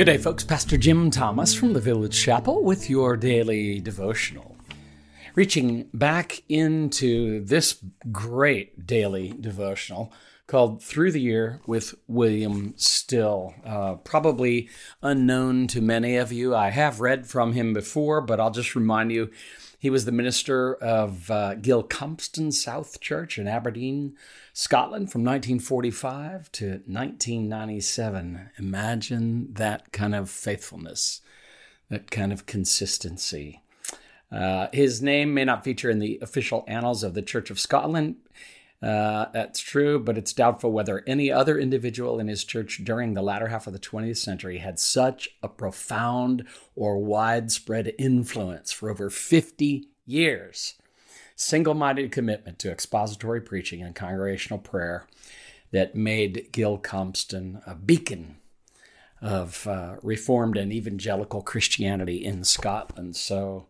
Good day, folks. Pastor Jim Thomas from the Village Chapel with your daily devotional. Reaching back into this great daily devotional called Through the Year with William Still. Uh, probably unknown to many of you. I have read from him before, but I'll just remind you he was the minister of uh, South Church in Aberdeen, Scotland from 1945 to 1997. Imagine that kind of faithfulness, that kind of consistency. Uh, his name may not feature in the official annals of the Church of Scotland, uh, that's true, but it's doubtful whether any other individual in his church during the latter half of the 20th century had such a profound or widespread influence for over 50 years. Single minded commitment to expository preaching and congregational prayer that made Gilcomston a beacon of uh, Reformed and evangelical Christianity in Scotland. So,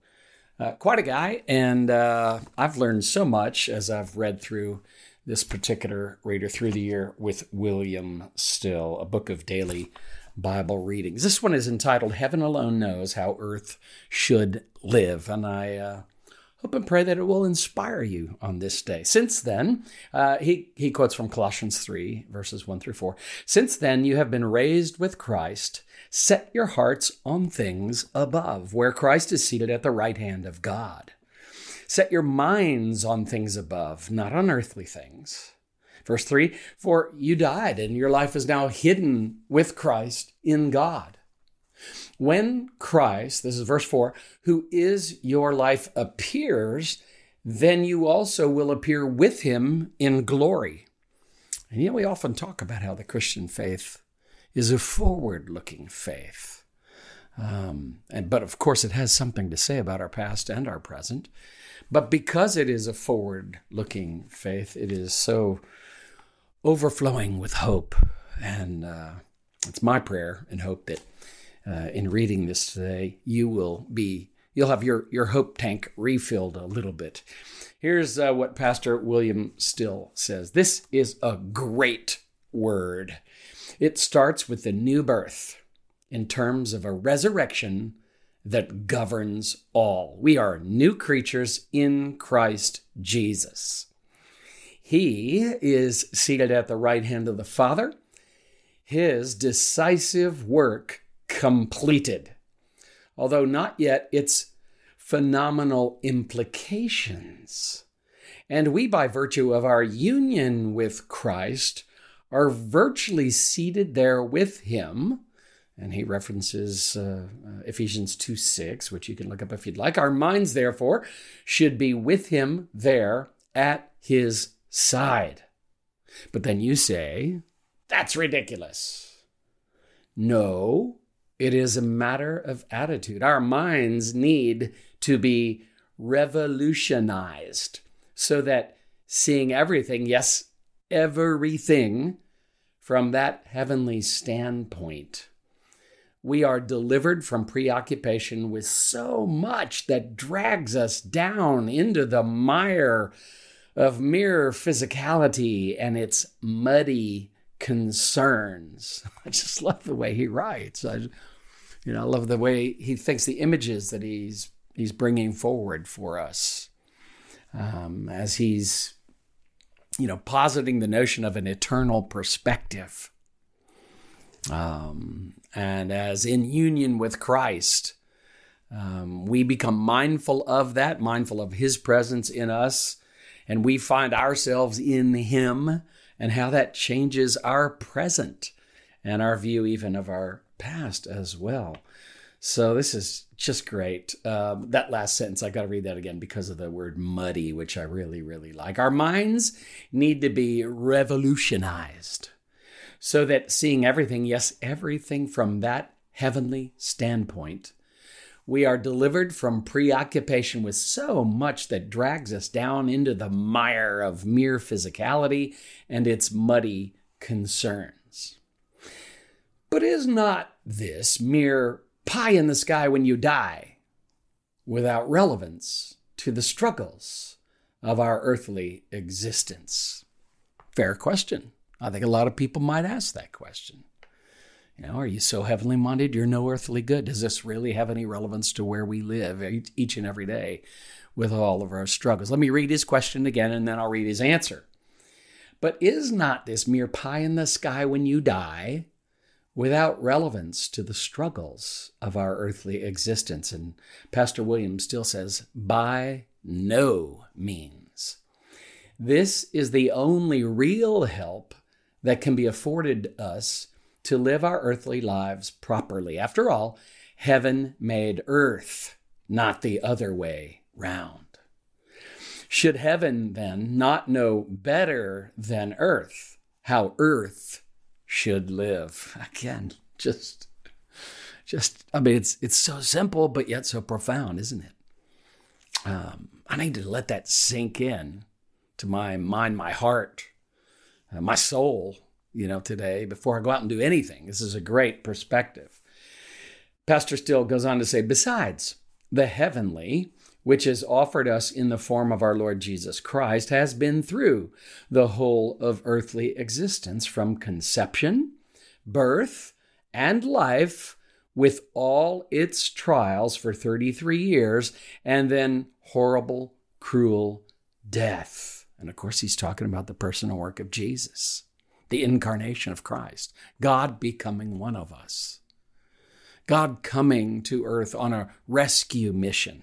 uh, quite a guy, and uh, I've learned so much as I've read through this particular reader through the year with William Still, a book of daily Bible readings. This one is entitled Heaven Alone Knows How Earth Should Live, and I uh, hope and pray that it will inspire you on this day. Since then, uh, he, he quotes from Colossians 3, verses 1 through 4. Since then, you have been raised with Christ. Set your hearts on things above, where Christ is seated at the right hand of God. Set your minds on things above, not on earthly things. Verse 3 For you died, and your life is now hidden with Christ in God. When Christ, this is verse 4, who is your life, appears, then you also will appear with him in glory. And yet we often talk about how the Christian faith is a forward looking faith. Um, and, but of course, it has something to say about our past and our present. But because it is a forward looking faith, it is so overflowing with hope. And uh, it's my prayer and hope that uh, in reading this today, you will be you'll have your your hope tank refilled a little bit. Here's uh, what Pastor William Still says. This is a great word. It starts with the new birth in terms of a resurrection that governs all. We are new creatures in Christ Jesus. He is seated at the right hand of the Father. His decisive work completed, although not yet its phenomenal implications. And we, by virtue of our union with Christ, are virtually seated there with Him. And he references uh, uh, Ephesians 2 6, which you can look up if you'd like. Our minds, therefore, should be with him there at his side. But then you say, that's ridiculous. No, it is a matter of attitude. Our minds need to be revolutionized so that seeing everything, yes, everything, from that heavenly standpoint, we are delivered from preoccupation with so much that drags us down into the mire of mere physicality and its muddy concerns. I just love the way he writes. I, you know, I love the way he thinks the images that he's he's bringing forward for us um, as he's you know positing the notion of an eternal perspective um, and as in union with christ um, we become mindful of that mindful of his presence in us and we find ourselves in him and how that changes our present and our view even of our past as well. So this is just great. Um, that last sentence, I got to read that again because of the word muddy, which I really, really like. Our minds need to be revolutionized so that seeing everything, yes, everything from that heavenly standpoint, we are delivered from preoccupation with so much that drags us down into the mire of mere physicality and its muddy concerns. But is not this mere pie in the sky when you die without relevance to the struggles of our earthly existence? Fair question. I think a lot of people might ask that question. You know, are you so heavenly minded you're no earthly good? Does this really have any relevance to where we live each and every day with all of our struggles? Let me read his question again and then I'll read his answer. But is not this mere pie in the sky when you die without relevance to the struggles of our earthly existence? And Pastor Williams still says, by no means. This is the only real help that can be afforded us to live our earthly lives properly. After all, heaven made earth, not the other way round. Should heaven then not know better than earth how earth should live? Again, just just I mean it's it's so simple but yet so profound, isn't it? Um, I need to let that sink in to my mind, my heart, uh, my soul, you know, today before I go out and do anything. This is a great perspective. Pastor Still goes on to say, besides, the heavenly, which is offered us in the form of our Lord Jesus Christ, has been through the whole of earthly existence from conception, birth, and life, with all its trials for 33 years, and then horrible, cruel death. And of course, he's talking about the personal work of Jesus the incarnation of Christ, God becoming one of us, God coming to earth on a rescue mission.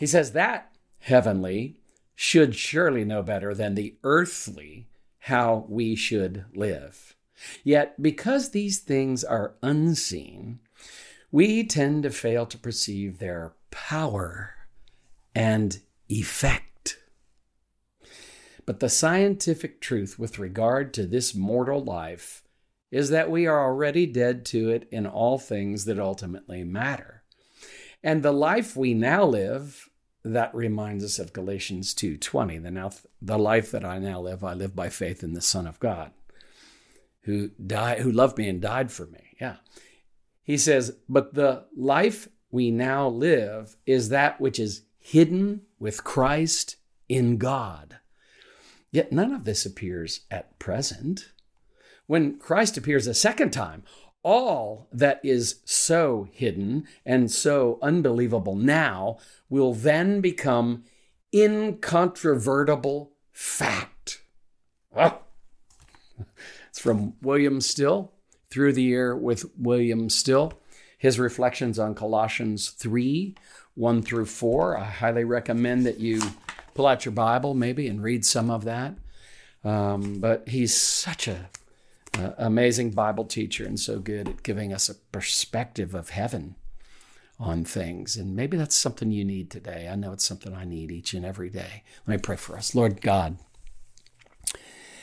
He says that heavenly should surely know better than the earthly how we should live. Yet, because these things are unseen, we tend to fail to perceive their power and effect. But the scientific truth with regard to this mortal life is that we are already dead to it in all things that ultimately matter. And the life we now live, that reminds us of Galatians 2:20, the now the life that I now live, I live by faith in the Son of God, who died who loved me and died for me. Yeah. He says, "But the life we now live is that which is hidden with Christ in God." Yet none of this appears at present. When Christ appears a second time, all that is so hidden and so unbelievable now will then become incontrovertible fact. Oh. It's from William Still, Through the Year with William Still. His reflections on Colossians 3 1 through 4. I highly recommend that you pull out your Bible maybe and read some of that. Um, but he's such a uh, amazing Bible teacher and so good at giving us a perspective of heaven on things. And maybe that's something you need today. I know it's something I need each and every day. Let me pray for us. Lord God,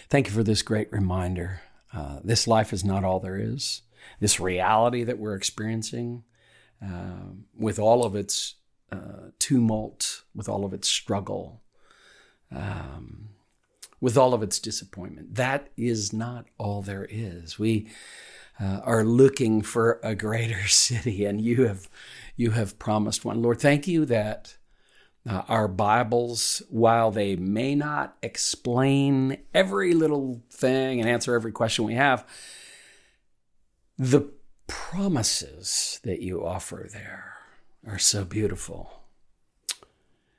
thank you for this great reminder. Uh, this life is not all there is. This reality that we're experiencing, uh, with all of its uh, tumult, with all of its struggle, um, with all of its disappointment. That is not all there is. We uh, are looking for a greater city, and you have you have promised one. Lord, thank you that uh, our Bibles, while they may not explain every little thing and answer every question we have, the promises that you offer there are so beautiful,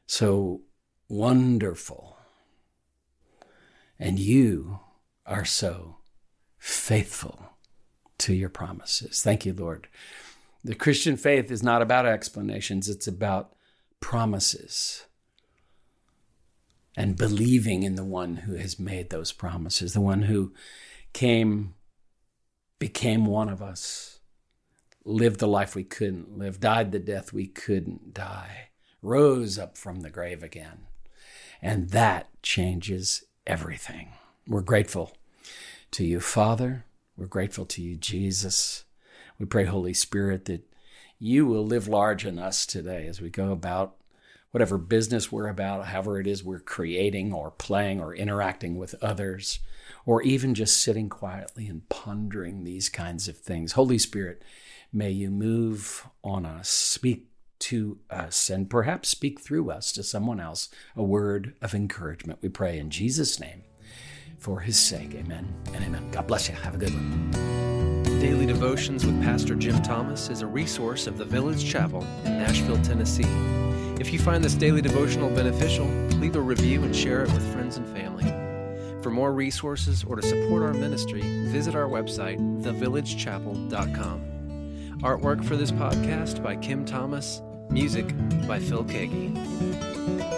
so wonderful. And you are so faithful to your promises. Thank you, Lord. The Christian faith is not about explanations, it's about promises and believing in the one who has made those promises, the one who came, became one of us, lived the life we couldn't live, died the death we couldn't die, rose up from the grave again. And that changes everything. We're grateful to you, Father. We're grateful to you, Jesus. We pray, Holy Spirit, that you will live large in us today as we go about whatever business we're about, however it is we're creating or playing or interacting with others, or even just sitting quietly and pondering these kinds of things. Holy Spirit, may you move on us, speak to uh, us and perhaps speak through us to someone else a word of encouragement. We pray in Jesus' name for his sake. Amen and amen. God bless you. Have a good one. Daily Devotions with Pastor Jim Thomas is a resource of the Village Chapel in Nashville, Tennessee. If you find this daily devotional beneficial, leave a review and share it with friends and family. For more resources or to support our ministry, visit our website, thevillagechapel.com. Artwork for this podcast by Kim Thomas, music by Phil Keaggy.